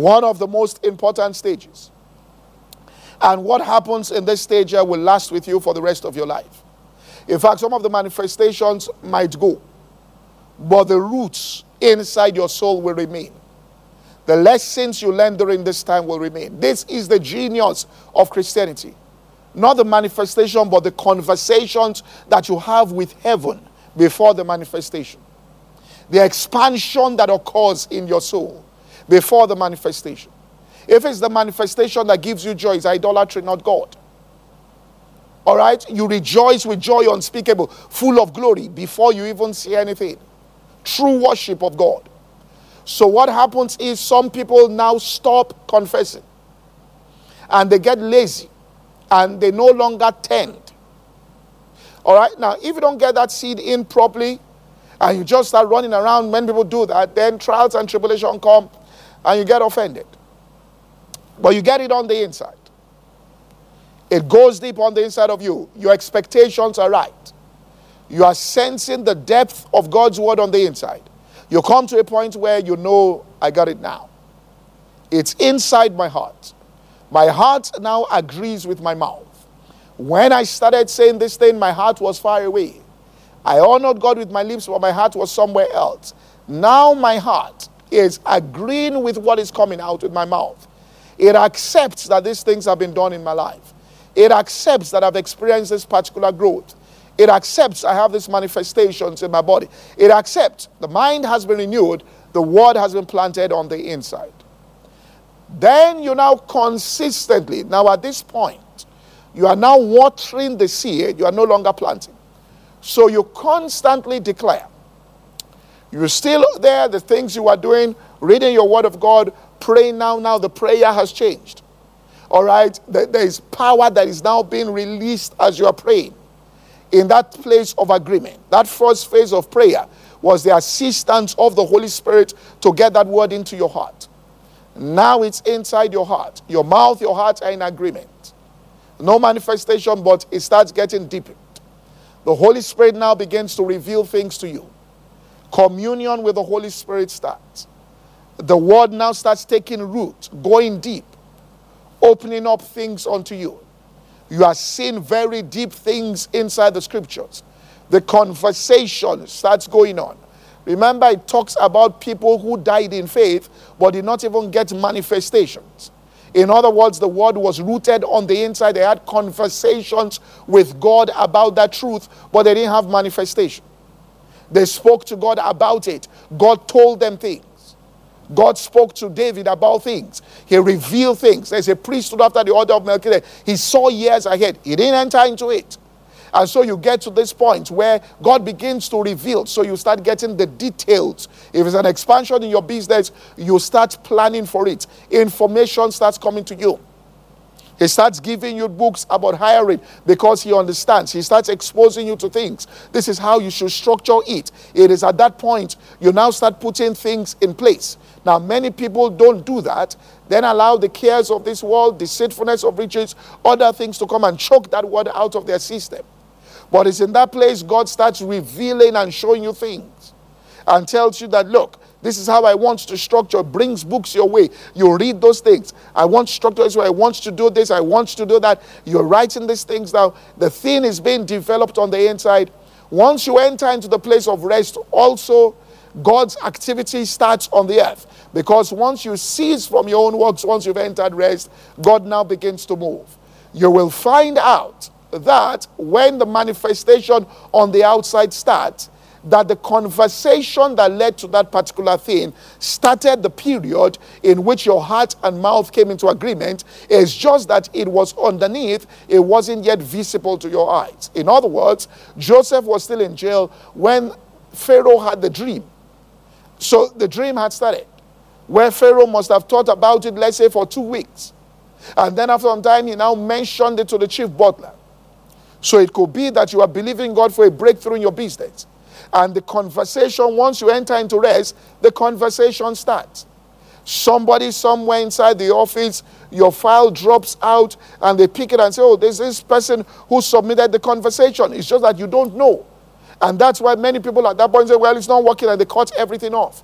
One of the most important stages. And what happens in this stage will last with you for the rest of your life. In fact, some of the manifestations might go, but the roots inside your soul will remain. The lessons you learn during this time will remain. This is the genius of Christianity. Not the manifestation, but the conversations that you have with heaven before the manifestation. The expansion that occurs in your soul before the manifestation. If it's the manifestation that gives you joy, it's idolatry, not God. All right? You rejoice with joy unspeakable, full of glory before you even see anything. True worship of God. So, what happens is some people now stop confessing and they get lazy and they no longer tend. All right? Now, if you don't get that seed in properly and you just start running around, when people do that, then trials and tribulation come and you get offended. But you get it on the inside. It goes deep on the inside of you. Your expectations are right. You are sensing the depth of God's word on the inside. You come to a point where you know, I got it now. It's inside my heart. My heart now agrees with my mouth. When I started saying this thing, my heart was far away. I honored God with my lips, but my heart was somewhere else. Now my heart is agreeing with what is coming out with my mouth. It accepts that these things have been done in my life. It accepts that I've experienced this particular growth. It accepts I have these manifestations in my body. It accepts the mind has been renewed, the word has been planted on the inside. Then you now consistently, now at this point, you are now watering the seed, you are no longer planting. So you constantly declare. You're still there, the things you are doing, reading your word of God, praying now, now the prayer has changed. All right? There is power that is now being released as you are praying. In that place of agreement, that first phase of prayer was the assistance of the Holy Spirit to get that word into your heart. Now it's inside your heart. Your mouth, your heart are in agreement. No manifestation, but it starts getting deeper. The Holy Spirit now begins to reveal things to you. Communion with the Holy Spirit starts. The word now starts taking root, going deep opening up things unto you. You are seeing very deep things inside the scriptures. The conversation starts going on. Remember, it talks about people who died in faith but did not even get manifestations. In other words, the word was rooted on the inside. They had conversations with God about that truth, but they didn't have manifestation. They spoke to God about it. God told them things. God spoke to David about things. He revealed things. There's a priesthood after the order of Melchizedek. He saw years ahead. He didn't enter into it. And so you get to this point where God begins to reveal. So you start getting the details. If it's an expansion in your business, you start planning for it. Information starts coming to you. He starts giving you books about hiring because he understands. He starts exposing you to things. This is how you should structure it. It is at that point you now start putting things in place. Now, many people don't do that, then allow the cares of this world, deceitfulness of riches, other things to come and choke that word out of their system. But it's in that place God starts revealing and showing you things and tells you that, look, this is how I want to structure, brings books your way. You read those things. I want structure this way. I want to do this. I want to do that. You're writing these things down. The thing is being developed on the inside. Once you enter into the place of rest, also God's activity starts on the earth. Because once you cease from your own works, once you've entered rest, God now begins to move. You will find out that when the manifestation on the outside starts, that the conversation that led to that particular thing started the period in which your heart and mouth came into agreement. It's just that it was underneath, it wasn't yet visible to your eyes. In other words, Joseph was still in jail when Pharaoh had the dream. So the dream had started, where Pharaoh must have thought about it, let's say, for two weeks. And then after some time, he now mentioned it to the chief butler. So it could be that you are believing God for a breakthrough in your business. And the conversation, once you enter into rest, the conversation starts. Somebody somewhere inside the office, your file drops out, and they pick it and say, Oh, there's this person who submitted the conversation. It's just that you don't know. And that's why many people at that point say, well, it's not working, and they cut everything off.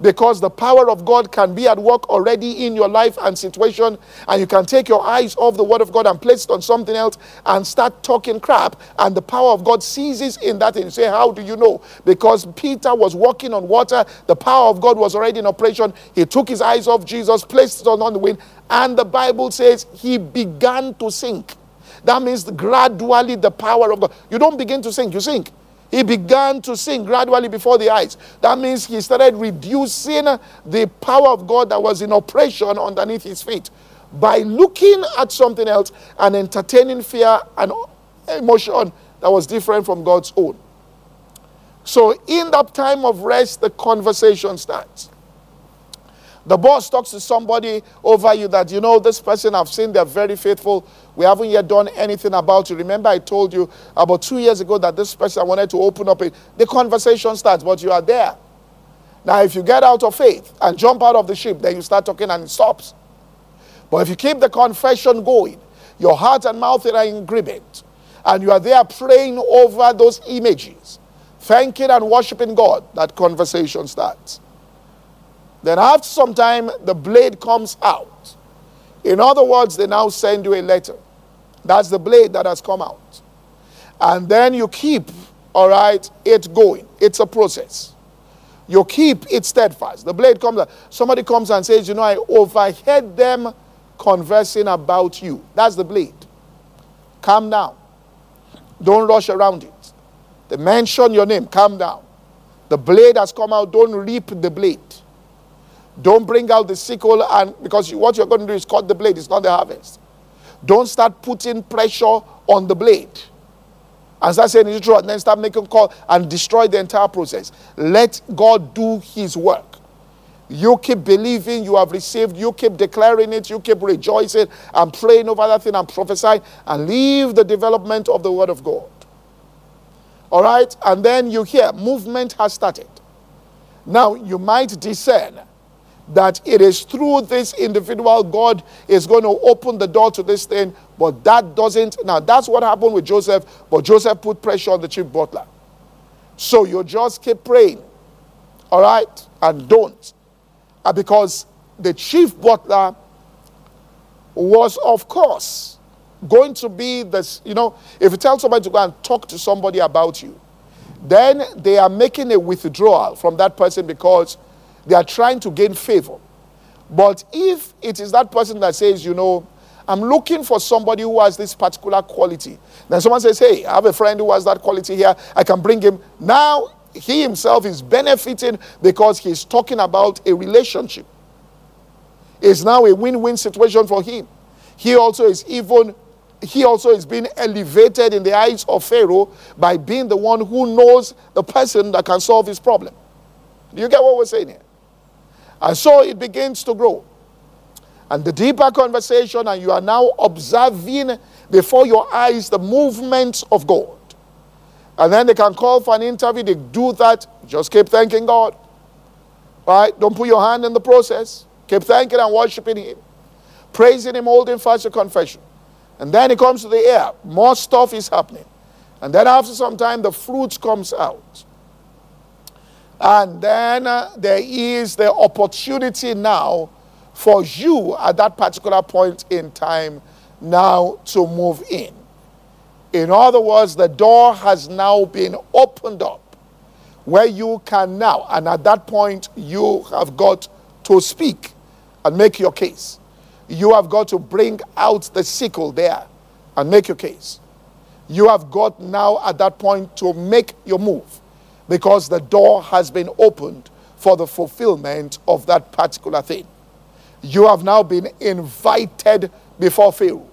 Because the power of God can be at work already in your life and situation, and you can take your eyes off the Word of God and place it on something else and start talking crap, and the power of God seizes in that. And you say, How do you know? Because Peter was walking on water, the power of God was already in operation. He took his eyes off Jesus, placed it on the wind, and the Bible says he began to sink. That means gradually the power of God. You don't begin to sink, you sink. He began to sink gradually before the eyes. That means he started reducing the power of God that was in operation underneath his feet by looking at something else and entertaining fear and emotion that was different from God's own. So, in that time of rest, the conversation starts. The boss talks to somebody over you that, you know, this person I've seen, they're very faithful. We haven't yet done anything about you. Remember, I told you about two years ago that this person wanted to open up. A, the conversation starts, but you are there. Now, if you get out of faith and jump out of the ship, then you start talking and it stops. But if you keep the confession going, your heart and mouth are in agreement, and you are there praying over those images, thanking and worshiping God, that conversation starts. Then after some time, the blade comes out. In other words, they now send you a letter. That's the blade that has come out. And then you keep, all right, it going. It's a process. You keep it steadfast. The blade comes out. Somebody comes and says, You know, I overheard them conversing about you. That's the blade. Calm down. Don't rush around it. They mention your name. Calm down. The blade has come out. Don't reap the blade. Don't bring out the sickle and because what you're going to do is cut the blade, it's not the harvest. Don't start putting pressure on the blade. And start saying it's true, and then start making call and destroy the entire process. Let God do his work. You keep believing you have received, you keep declaring it, you keep rejoicing and praying over that thing and prophesying and leave the development of the word of God. All right? And then you hear movement has started. Now you might discern that it is through this individual God is going to open the door to this thing, but that doesn't. Now, that's what happened with Joseph, but Joseph put pressure on the chief butler. So you just keep praying, all right, and don't. Uh, because the chief butler was, of course, going to be this, you know, if you tell somebody to go and talk to somebody about you, then they are making a withdrawal from that person because they are trying to gain favor. But if it is that person that says, you know, I'm looking for somebody who has this particular quality, then someone says, hey, I have a friend who has that quality here, I can bring him. Now he himself is benefiting because he's talking about a relationship. It's now a win win situation for him. He also is even he also is being elevated in the eyes of Pharaoh by being the one who knows the person that can solve his problem. Do you get what we're saying here? And so it begins to grow. And the deeper conversation, and you are now observing before your eyes the movements of God. And then they can call for an interview, they do that. Just keep thanking God. Right? Don't put your hand in the process. Keep thanking and worshiping Him. Praising Him, holding fast your confession. And then it comes to the air. More stuff is happening. And then after some time, the fruit comes out. And then uh, there is the opportunity now for you at that particular point in time now to move in. In other words, the door has now been opened up where you can now, and at that point, you have got to speak and make your case. You have got to bring out the sickle there and make your case. You have got now at that point to make your move because the door has been opened for the fulfillment of that particular thing. You have now been invited before Pharaoh.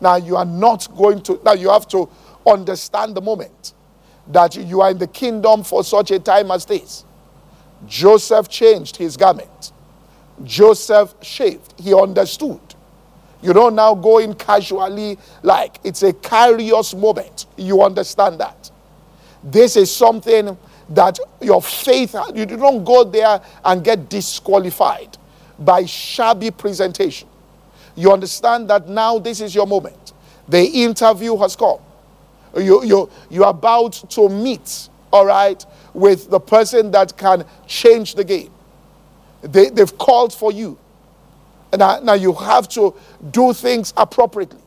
Now you are not going to, now you have to understand the moment that you are in the kingdom for such a time as this. Joseph changed his garment. Joseph shaved. He understood. You don't now go in casually like it's a curious moment. You understand that. This is something that your faith, you don't go there and get disqualified by shabby presentation. You understand that now this is your moment. The interview has come. You, you, you're about to meet, all right, with the person that can change the game. they, they've called for you. Now, now you have to do things appropriately.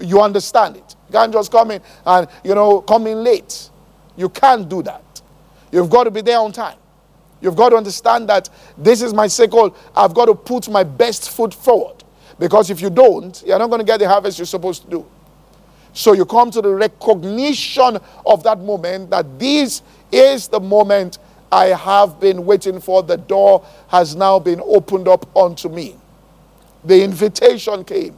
You understand it. You can't just come in and, you know, come in late. You can't do that. You've got to be there on time. You've got to understand that this is my cycle. I've got to put my best foot forward. Because if you don't, you're not going to get the harvest you're supposed to do. So you come to the recognition of that moment that this is the moment I have been waiting for. The door has now been opened up unto me. The invitation came.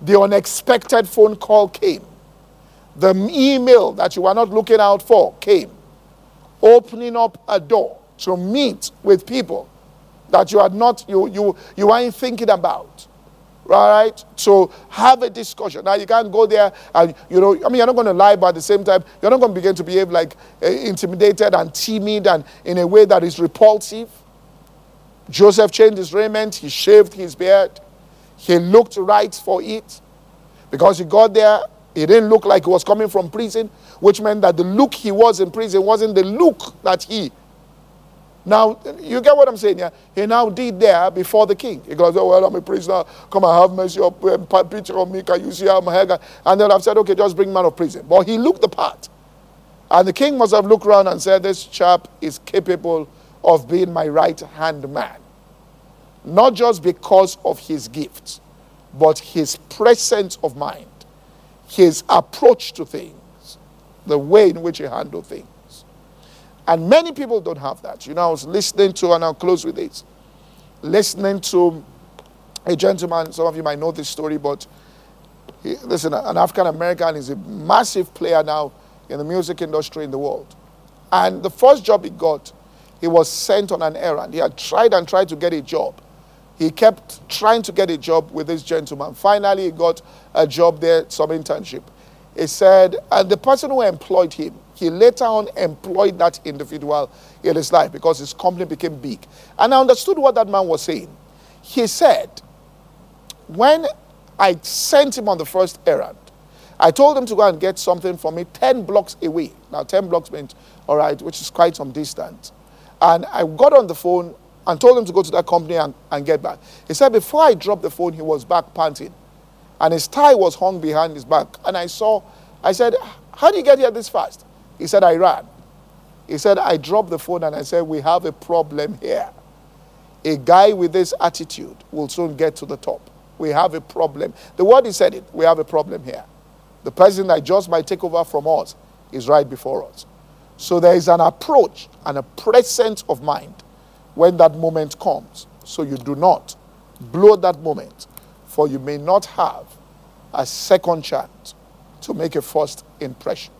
The unexpected phone call came. The email that you were not looking out for came. Opening up a door to meet with people that you had not, you, you, you weren't thinking about. Right? So have a discussion. Now you can't go there and, you know, I mean, you're not going to lie, but at the same time, you're not going to begin to behave like uh, intimidated and timid and in a way that is repulsive. Joseph changed his raiment, he shaved his beard, he looked right for it. Because he got there, he didn't look like he was coming from prison, which meant that the look he was in prison wasn't the look that he now, you get what I'm saying Yeah, He now did there before the king. He goes, oh, well, I'm a prisoner. Come and have mercy up, uh, picture of me. Can you see how my hair And then I've said, okay, just bring man of prison. But he looked the part. And the king must have looked around and said, this chap is capable of being my right-hand man. Not just because of his gifts, but his presence of mind, his approach to things, the way in which he handled things. And many people don't have that. You know, I was listening to, and I'll close with this, listening to a gentleman, some of you might know this story, but he, listen, an African American is a massive player now in the music industry in the world. And the first job he got, he was sent on an errand. He had tried and tried to get a job. He kept trying to get a job with this gentleman. Finally, he got a job there, some internship. He said, and the person who employed him he later on employed that individual in his life because his company became big. And I understood what that man was saying. He said, when I sent him on the first errand, I told him to go and get something for me 10 blocks away. Now, 10 blocks meant, all right, which is quite some distance. And I got on the phone and told him to go to that company and, and get back. He said, before I dropped the phone, he was back panting. And his tie was hung behind his back. And I saw, I said, how do you get here this fast? He said, I ran. He said, I dropped the phone and I said, We have a problem here. A guy with this attitude will soon get to the top. We have a problem. The word he said it, we have a problem here. The person that just might take over from us is right before us. So there is an approach and a presence of mind when that moment comes. So you do not blow that moment, for you may not have a second chance to make a first impression.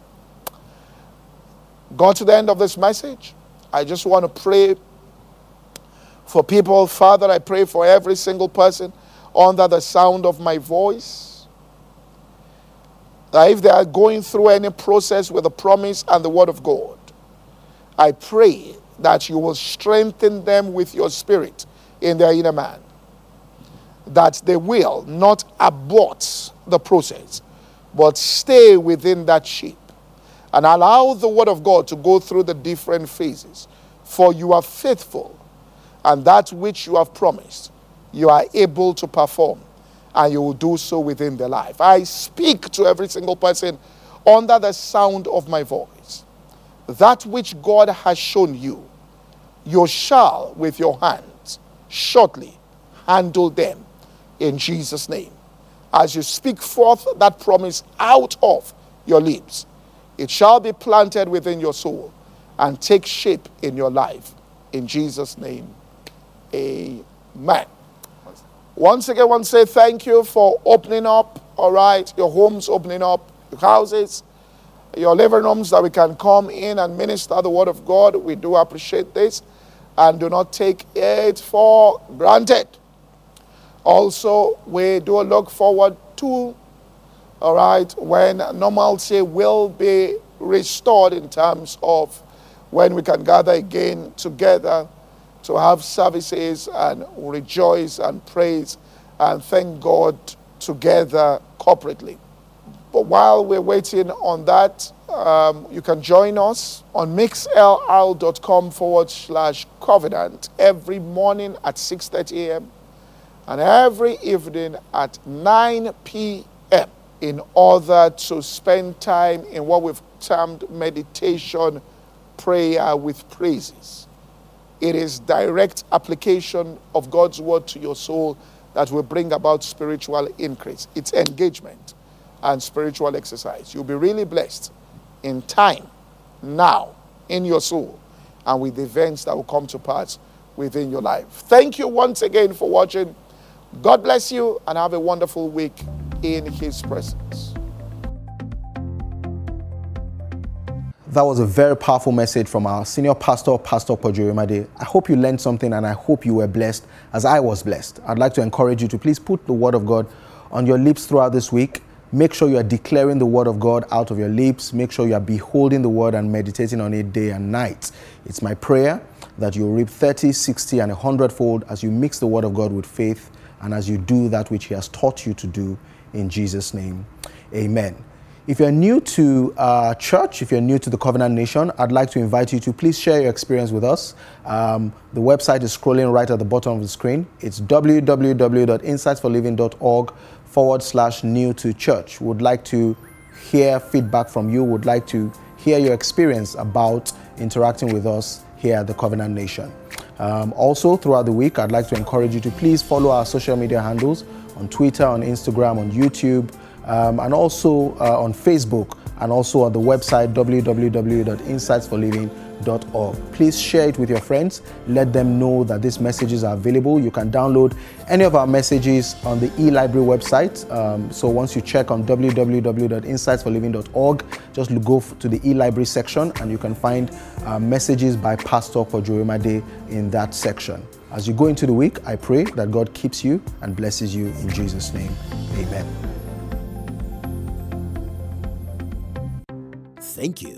Got to the end of this message. I just want to pray for people. Father, I pray for every single person under the sound of my voice. That if they are going through any process with the promise and the word of God, I pray that you will strengthen them with your spirit in their inner man. That they will not abort the process, but stay within that shape and allow the word of God to go through the different phases. For you are faithful, and that which you have promised, you are able to perform, and you will do so within their life. I speak to every single person under the sound of my voice. That which God has shown you, you shall with your hands shortly handle them in Jesus' name. As you speak forth that promise out of your lips, it shall be planted within your soul and take shape in your life. In Jesus' name, amen. Once again, I want to say thank you for opening up, all right, your homes opening up, your houses, your living rooms that we can come in and minister the word of God. We do appreciate this and do not take it for granted. Also, we do look forward to all right, when normalcy will be restored in terms of when we can gather again together to have services and rejoice and praise and thank God together corporately. But while we're waiting on that, um, you can join us on mixlr.com forward slash covenant every morning at 6.30 a.m. and every evening at 9 p.m. in order to spend time in what we've termed meditation prayer with praises. It is direct application of God's word to your soul that will bring about spiritual increase. It's engagement and spiritual exercise. You'll be really blessed in time, now, in your soul, and with events that will come to pass within your life. Thank you once again for watching. God bless you and have a wonderful week in His presence. That was a very powerful message from our senior pastor, Pastor Poju Oyemade. I hope you learned something and I hope you were blessed as I was blessed. I'd like to encourage you to please put the word of God on your lips throughout this week. Make sure you are declaring the word of God out of your lips. Make sure you are beholding the word and meditating on it day and night. It's my prayer that you reap 30, 60, and 100 fold as you mix the word of God with faith and as you do that which He has taught you to do in Jesus' name. Amen. If you're new to uh, church, if you're new to the Covenant Nation, I'd like to invite you to please share your experience with us. Um, the website is scrolling right at the bottom of the screen. It's www.insightsforliving.org forward slash new to church. Would like to hear feedback from you, would like to hear your experience about interacting with us here at the Covenant Nation. Um, also, throughout the week, I'd like to encourage you to please follow our social media handles on Twitter, on Instagram, on YouTube um, and also uh, on Facebook and also on the website Please share it with your friends. Let them know that these messages are available. You can download any of our messages on the e-library website. Um, so once you check on www.insightsforliving.org, just go to the e-library section and you can find uh, messages by Pastor Poju Oyemade in that section. As you go into the week, I pray that God keeps you and blesses you in Jesus' name. Amen. Thank you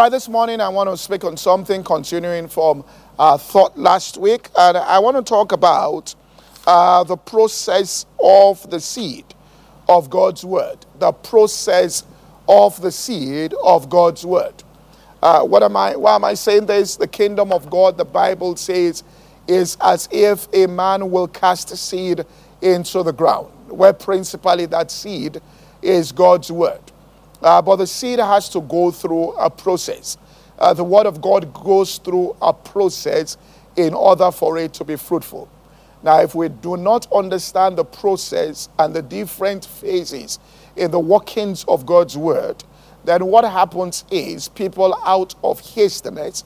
Right, this morning I want to speak on something continuing from our thought last week, and I want to talk about uh, the process of the seed of God's word. The process of the seed of God's word. Uh, what am I? Why am I saying this? The kingdom of God, the Bible says, is as if a man will cast seed into the ground, where principally that seed is God's word. Uh, but the seed has to go through a process. Uh, the word of God goes through a process in order for it to be fruitful. Now, if we do not understand the process and the different phases in the workings of God's word, then what happens is people out of hastiness,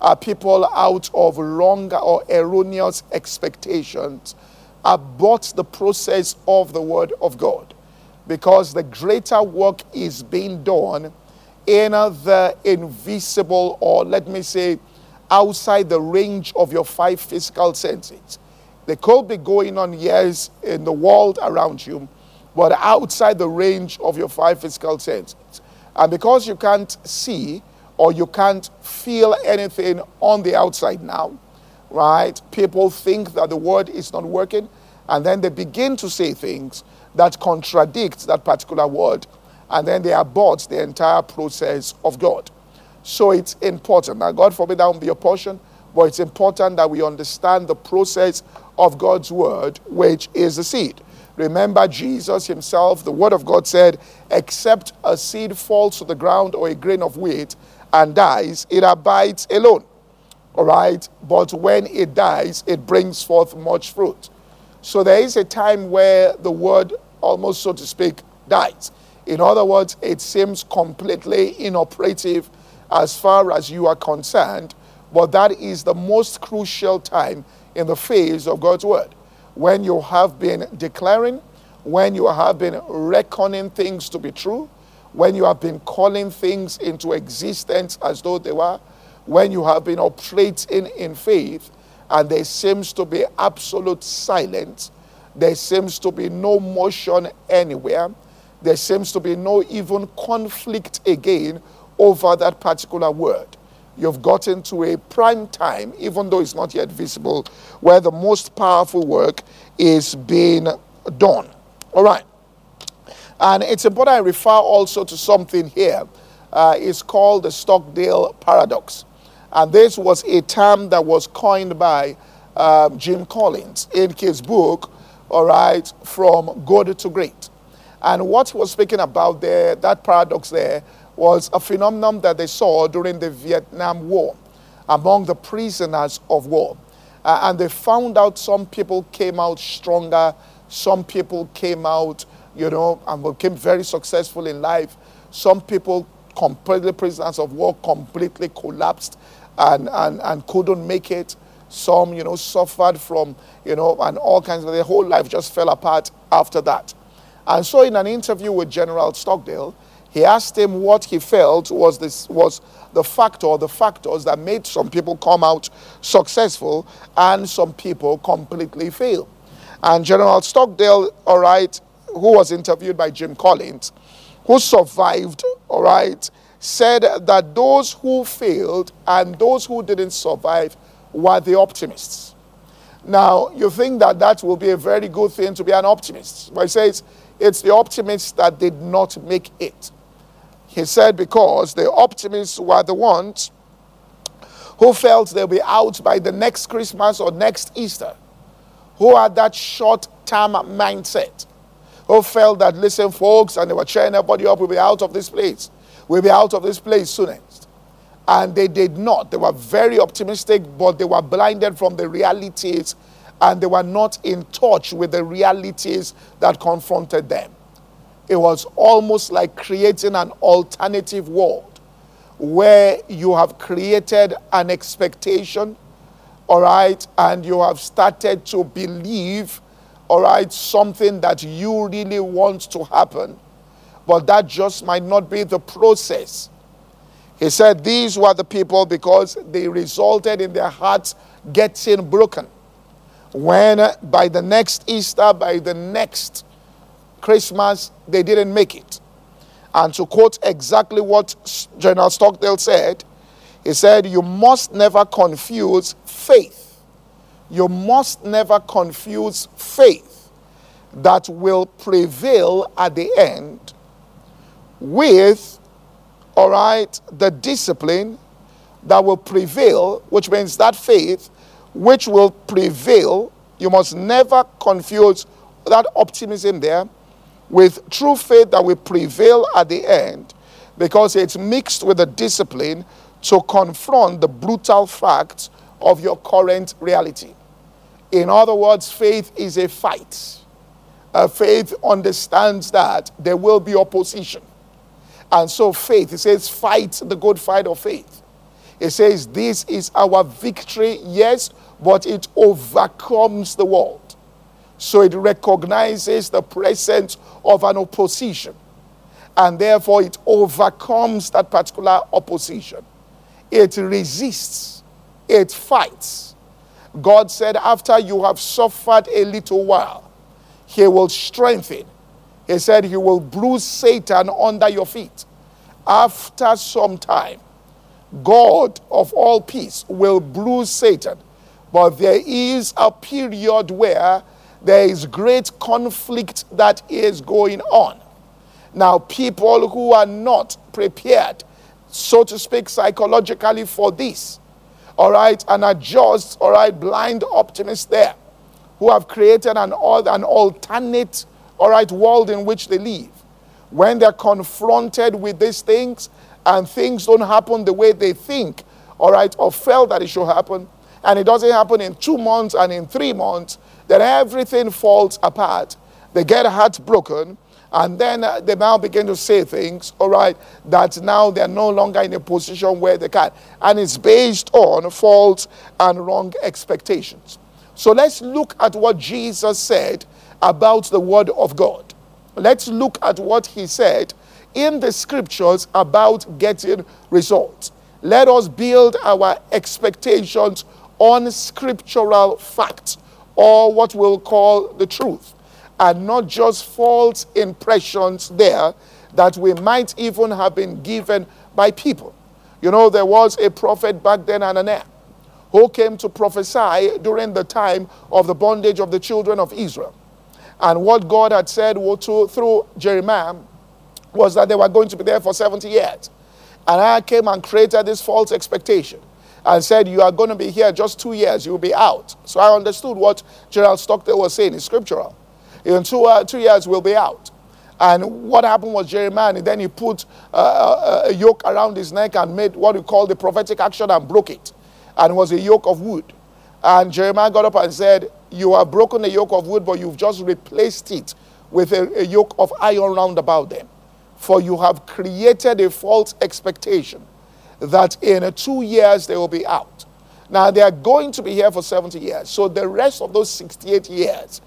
uh, people out of wrong or erroneous expectations, abort the process of the word of God because the greater work is being done in the invisible, or let me say, outside the range of your five physical senses. They could be going on, yes, in the world around you, but outside the range of your five physical senses. And because you can't see or you can't feel anything on the outside now, right? People think that the word is not working, and then they begin to say things that contradicts that particular word, and then they abort the entire process of God. So it's important. Now, God forbid that won't be a portion, but it's important that we understand the process of God's word, which is the seed. Remember, Jesus himself, the word of God said, except a seed falls to the ground or a grain of wheat and dies, it abides alone. All right? But when it dies, it brings forth much fruit. So there is a time where the word, almost so to speak, dies. In other words, it seems completely inoperative as far as you are concerned, but that is the most crucial time in the phase of God's word. When you have been declaring, when you have been reckoning things to be true, when you have been calling things into existence as though they were, when you have been operating in faith, and there seems to be absolute silence, there seems to be no motion anywhere, there seems to be no even conflict again over that particular word. You've gotten to a prime time, even though it's not yet visible, where the most powerful work is being done. All right. And it's important I refer also to something here. Uh, it's called the Stockdale paradox. And this was a term that was coined by um, Jim Collins in his book, all right, From Good to Great. And what he was speaking about there, that paradox there, was a phenomenon that they saw during the Vietnam War among the prisoners of war. Uh, and they found out some people came out stronger, some people came out, you know, and became very successful in life. Some people, completely prisoners of war, completely collapsed and, and, and couldn't make it. Some, you know, suffered from, you know, and all kinds of, their whole life just fell apart after that. And so, in an interview with General Stockdale, he asked him what he felt was, this, was the factor, the factors that made some people come out successful and some people completely fail. And General Stockdale, all right, who was interviewed by Jim Collins, who survived, all right, said that those who failed and those who didn't survive were the optimists. Now, you think that that will be a very good thing to be an optimist. But he says it's the optimists that did not make it. He said because the optimists were the ones who felt they'll be out by the next Christmas or next Easter, who had that short term mindset, who felt that, listen, folks, and they were cheering everybody up, we'll be out of this place. We'll be out of this place soonest. And they did not. They were very optimistic, but they were blinded from the realities and they were not in touch with the realities that confronted them. It was almost like creating an alternative world where you have created an expectation, all right, and you have started to believe, all right, something that you really want to happen, but that just might not be the process. He said these were the people because they resulted in their hearts getting broken when uh, by the next Easter, by the next Christmas, they didn't make it. And to quote exactly what General Stockdale said, he said, You must never confuse faith. You must never confuse faith that will prevail at the end with, all right, the discipline that will prevail, which means that faith which will prevail. You must never confuse that optimism there with true faith that will prevail at the end because it's mixed with the discipline to confront the brutal facts of your current reality. In other words, faith is a fight. A faith understands that there will be opposition. And so, faith, it says, fight the good fight of faith. It says, This is our victory, yes, but it overcomes the world. So it recognizes the presence of an opposition. And therefore, it overcomes that particular opposition. It resists, it fights. God said, after you have suffered a little while, He will strengthen. He said, He will bruise Satan under your feet. After some time, God of all peace will bruise Satan but there is a period where there is great conflict that is going on. Now, people who are not prepared so to speak, psychologically for this. All right, and are just, all right, blind optimists there who have created an, an alternate, all right, world in which they live. When they're confronted with these things and things don't happen the way they think, all right, or felt that it should happen, and it doesn't happen in two months and in three months, then everything falls apart. They get heartbroken and then uh, they now begin to say things, all right, that now they're no longer in a position where they can. And it's based on false and wrong expectations. So let's look at what Jesus said about the Word of God. Let's look at what He said in the scriptures about getting results. Let us build our expectations on scriptural facts or what we'll call the truth and not just false impressions there that we might even have been given by people. You know, there was a prophet back then, Ananiah, who came to prophesy during the time of the bondage of the children of Israel. And what God had said through Jeremiah was that they were going to be there for 70 years. And I came and created this false expectation and said, You are going to be here just two years, you'll be out. So I understood what General Stockdale was saying is scriptural. In two, uh, two years, we'll be out. And what happened was Jeremiah, and then he put uh, uh, a yoke around his neck and made what we call the prophetic action and broke it. And it was a yoke of wood. And Jeremiah got up and said, You have broken a yoke of wood, but you've just replaced it with a, a yoke of iron round about them. For you have created a false expectation that in two years they will be out. Now they are going to be here for 70 years. So the rest of those 68 years,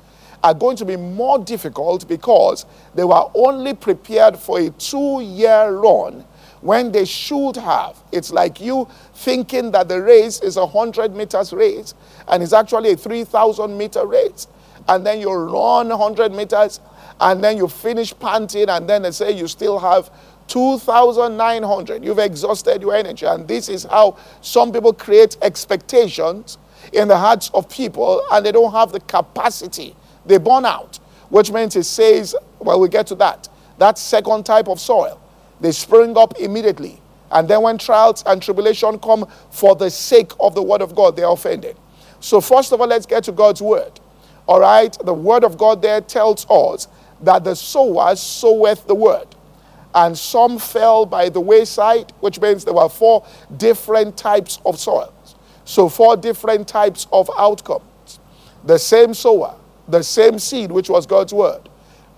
are going to be more difficult because they were only prepared for a two year run when they should have. It's like you thinking that the race is a 100 meters race and it's actually a 3,000 meter race. And then you run 100 meters and then you finish panting and then they say you still have 2,900. You've exhausted your energy. And this is how some people create expectations in the hearts of people and they don't have the capacity they burn out, which means it says, well, we get to that. That second type of soil, they spring up immediately. And then when trials and tribulation come for the sake of the word of God, they're offended. So, first of all, let's get to God's word. All right, the word of God there tells us that the sower soweth the word. And some fell by the wayside, which means there were four different types of soils. So, four different types of outcomes. The same sower the same seed, which was God's word.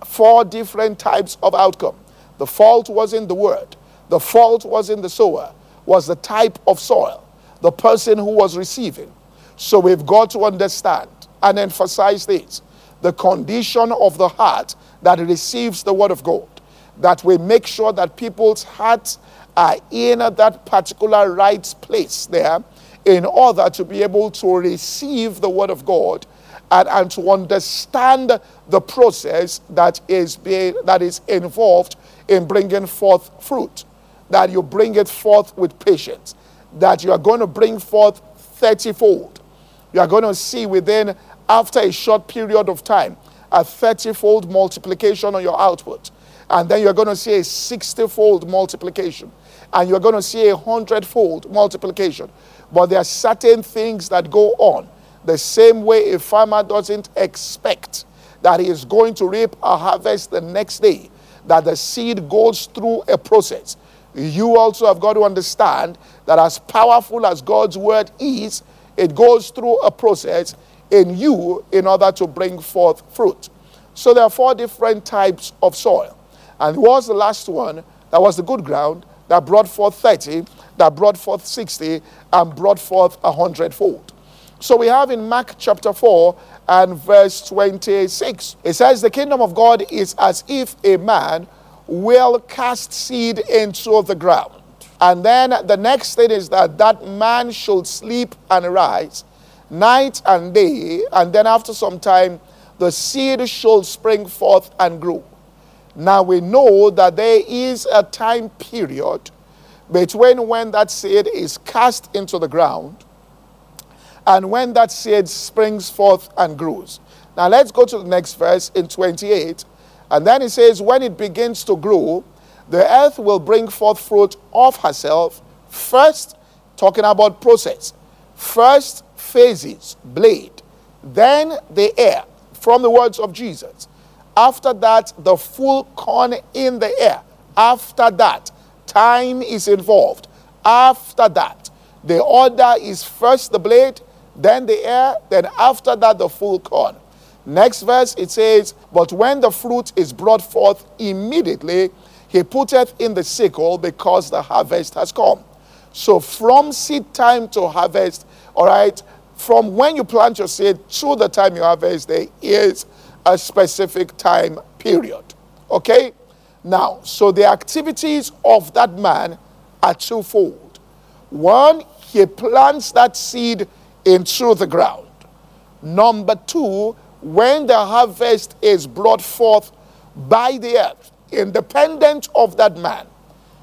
Four different types of outcome. The fault was in the word, the fault was in the sower, was the type of soil, the person who was receiving. So we've got to understand and emphasize this the condition of the heart that receives the word of God. That we make sure that people's hearts are in that particular right place there in order to be able to receive the word of God and, and to understand the process that is, being, that is involved in bringing forth fruit. That you bring it forth with patience. That you are going to bring forth 30 fold. You are going to see within, after a short period of time, a 30 fold multiplication on your output. And then you're going to see a 60 fold multiplication. And you're going to see a 100 fold multiplication. But there are certain things that go on the same way a farmer doesn't expect that he is going to reap a harvest the next day, that the seed goes through a process. You also have got to understand that as powerful as God's word is, it goes through a process in you in order to bring forth fruit. So there are four different types of soil. And it was the last one that was the good ground that brought forth 30, that brought forth 60, and brought forth a hundredfold. So we have in Mark chapter 4 and verse 26, it says, The kingdom of God is as if a man will cast seed into the ground. And then the next thing is that that man should sleep and rise night and day. And then after some time, the seed should spring forth and grow. Now we know that there is a time period between when that seed is cast into the ground and when that seed springs forth and grows. Now let's go to the next verse in 28. And then it says, When it begins to grow, the earth will bring forth fruit of herself. First, talking about process. First, phases, blade. Then, the air, from the words of Jesus. After that, the full corn in the air. After that, time is involved. After that, the order is first the blade, then the air, then after that, the full corn. Next verse, it says, But when the fruit is brought forth immediately, he putteth in the sickle because the harvest has come. So from seed time to harvest, all right, from when you plant your seed to the time you harvest, there is a specific time period. Okay? Now, so the activities of that man are twofold. One, he plants that seed into the ground. Number two, when the harvest is brought forth by the earth, independent of that man,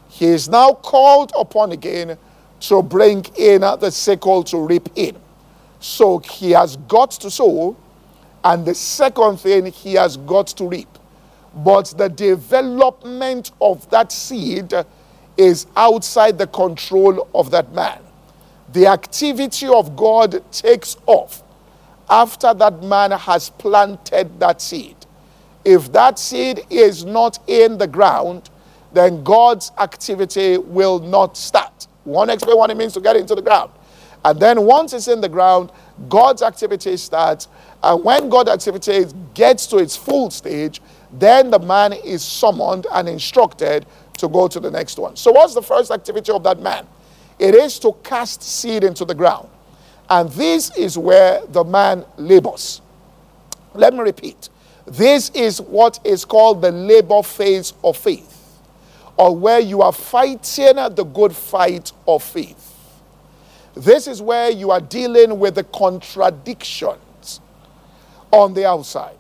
he is now called upon again to bring in the sickle to reap in. So he has got to sow, and the second thing, he has got to reap. But the development of that seed is outside the control of that man. The activity of God takes off after that man has planted that seed. If that seed is not in the ground, then God's activity will not start. One explain what it means to get into the ground. And then once it's in the ground, God's activity starts. And when God's activity gets to its full stage, then the man is summoned and instructed to go to the next one. So, what's the first activity of that man? It is to cast seed into the ground. And this is where the man labors. Let me repeat. This is what is called the labor phase of faith, or where you are fighting the good fight of faith. This is where you are dealing with the contradictions on the outside,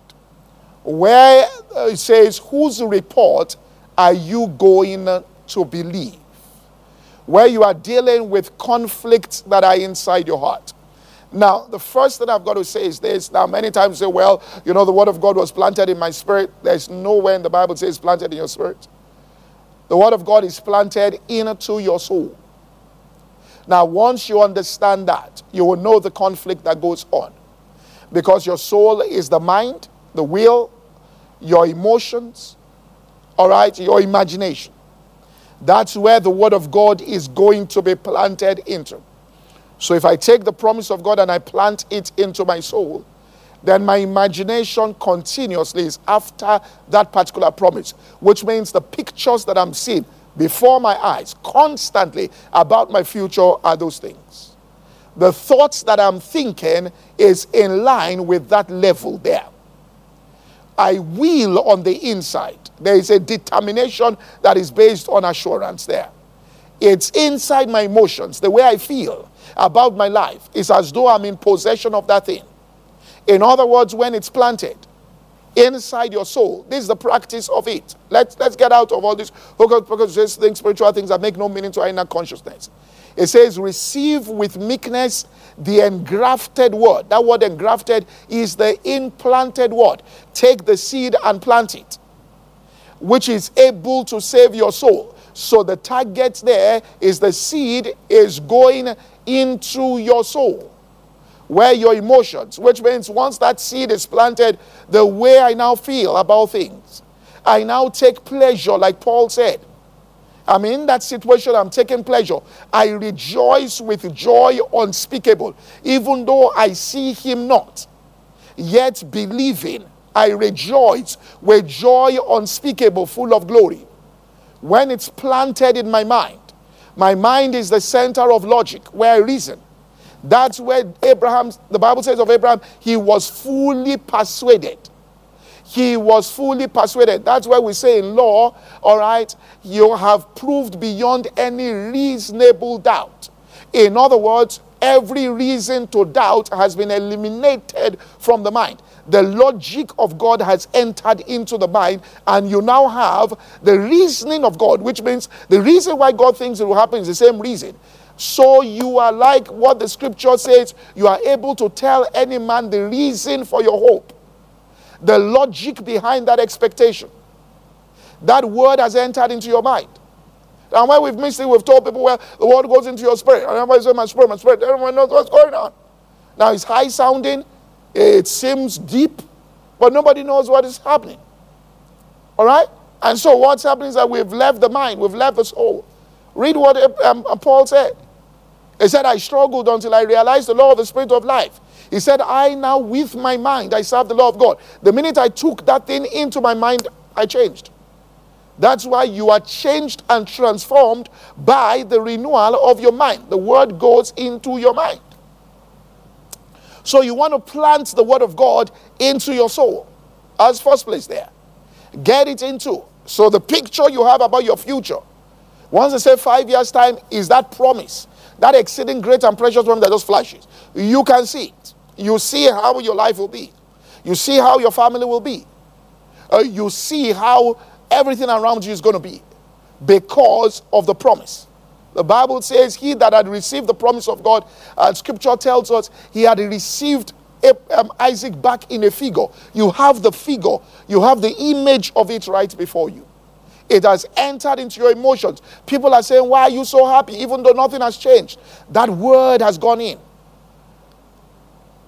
where uh, it says, Whose report are you going to believe? Where you are dealing with conflicts that are inside your heart. Now, the first thing I've got to say is this. Now, many times say, well, you know, the word of God was planted in my spirit. There's nowhere in the Bible says planted in your spirit. The word of God is planted into your soul. Now, once you understand that, you will know the conflict that goes on. Because your soul is the mind, the will, your emotions, all right, your imagination. That's where the word of God is going to be planted into. So if I take the promise of God and I plant it into my soul, then my imagination continuously is after that particular promise, which means the pictures that I'm seeing before my eyes constantly about my future are those things. The thoughts that I'm thinking is in line with that level there. I will on the inside. There is a determination that is based on assurance there. It's inside my emotions, the way I feel about my life is as though I'm in possession of that thing. In other words, when it's planted inside your soul, this is the practice of it. Let's, let's get out of all this focus, things, spiritual things that make no meaning to our inner consciousness. It says, receive with meekness the engrafted word. That word engrafted is the implanted word. Take the seed and plant it, which is able to save your soul. So the target there is the seed is going into your soul, where your emotions, which means once that seed is planted, the way I now feel about things, I now take pleasure, like Paul said. I'm in that situation, I'm taking pleasure. I rejoice with joy unspeakable, even though I see him not. Yet believing, I rejoice with joy unspeakable, full of glory. When it's planted in my mind, my mind is the center of logic, where I reason. That's where Abraham, the Bible says of Abraham, he was fully persuaded. He was fully persuaded. That's why we say in law, all right, you have proved beyond any reasonable doubt. In other words, every reason to doubt has been eliminated from the mind the logic of God has entered into the mind, and you now have the reasoning of God, which means the reason why God thinks it will happen is the same reason. So you are like what the scripture says, you are able to tell any man the reason for your hope, the logic behind that expectation. that word has entered into your mind. And when we've missed it, we've told people, well, the word goes into your spirit. And everybody says, my spirit, my spirit. Everyone knows what's going on. Now, it's high sounding, it seems deep, but nobody knows what is happening. All right? And so, what's happening is that we've left the mind, we've left the soul. Read what um, um, Paul said. He said, I struggled until I realized the law of the spirit of life. He said, I now, with my mind, I serve the law of God. The minute I took that thing into my mind, I changed. That's why you are changed and transformed by the renewal of your mind. The word goes into your mind. So you want to plant the word of God into your soul. As first place there. Get it into. So the picture you have about your future. Once I say five years' time, is that promise. That exceeding great and precious one that just flashes. You can see it. You see how your life will be. You see how your family will be. Uh, you see how everything around you is going to be because of the promise. The Bible says, He that had received the promise of God, and scripture tells us he had received um, Isaac back in a figure. You have the figure, you have the image of it right before you. It has entered into your emotions. People are saying, Why are you so happy? Even though nothing has changed. That word has gone in.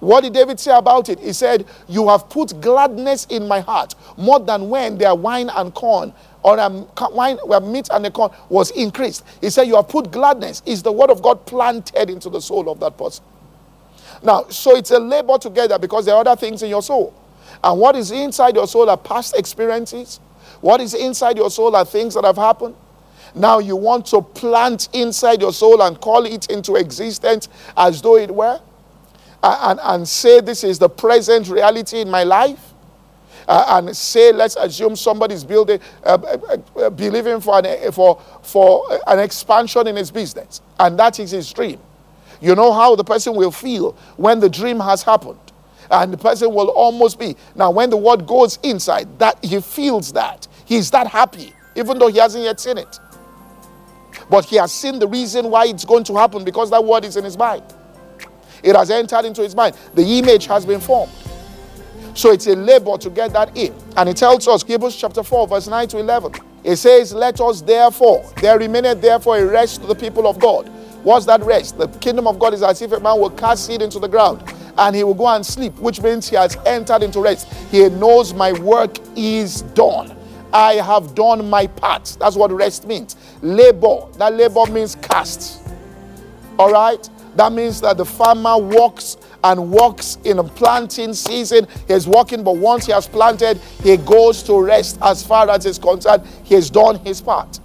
What did David say about it? He said, You have put gladness in my heart more than when their wine and corn or um, wine, where meat and the corn was increased. He said, You have put gladness. Is the word of God planted into the soul of that person? Now, so it's a labor together because there are other things in your soul. And what is inside your soul are past experiences. What is inside your soul are things that have happened. Now you want to plant inside your soul and call it into existence as though it were and, and say this is the present reality in my life. Uh, and say let's assume somebody's building uh, uh, uh, believing for an, for, for an expansion in his business. And that is his dream. You know how the person will feel when the dream has happened. And the person will almost be now when the word goes inside that he feels that. He's that happy even though he hasn't yet seen it. But he has seen the reason why it's going to happen because that word is in his mind it has entered into his mind. The image has been formed. So it's a labor to get that in. And it tells us, Hebrews chapter 4, verse 9 to 11. It says, Let us therefore, there remaineth therefore a rest to the people of God. What's that rest? The kingdom of God is as if a man will cast seed into the ground and he will go and sleep, which means he has entered into rest. He knows my work is done. I have done my part. That's what rest means. Labor, that labor means cast. All right? That means that the farmer walks and walks in a planting season. He's working, but once he has planted, he goes to rest as far as is concerned. He has done his part.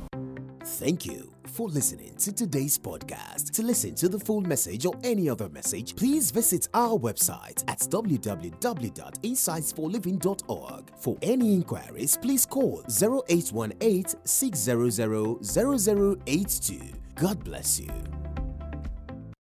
Thank you for listening to today's podcast. To listen to the full message or any other message, please visit our website at www.insightsforliving.org. For any inquiries, please call 0818 600 0082. God bless you.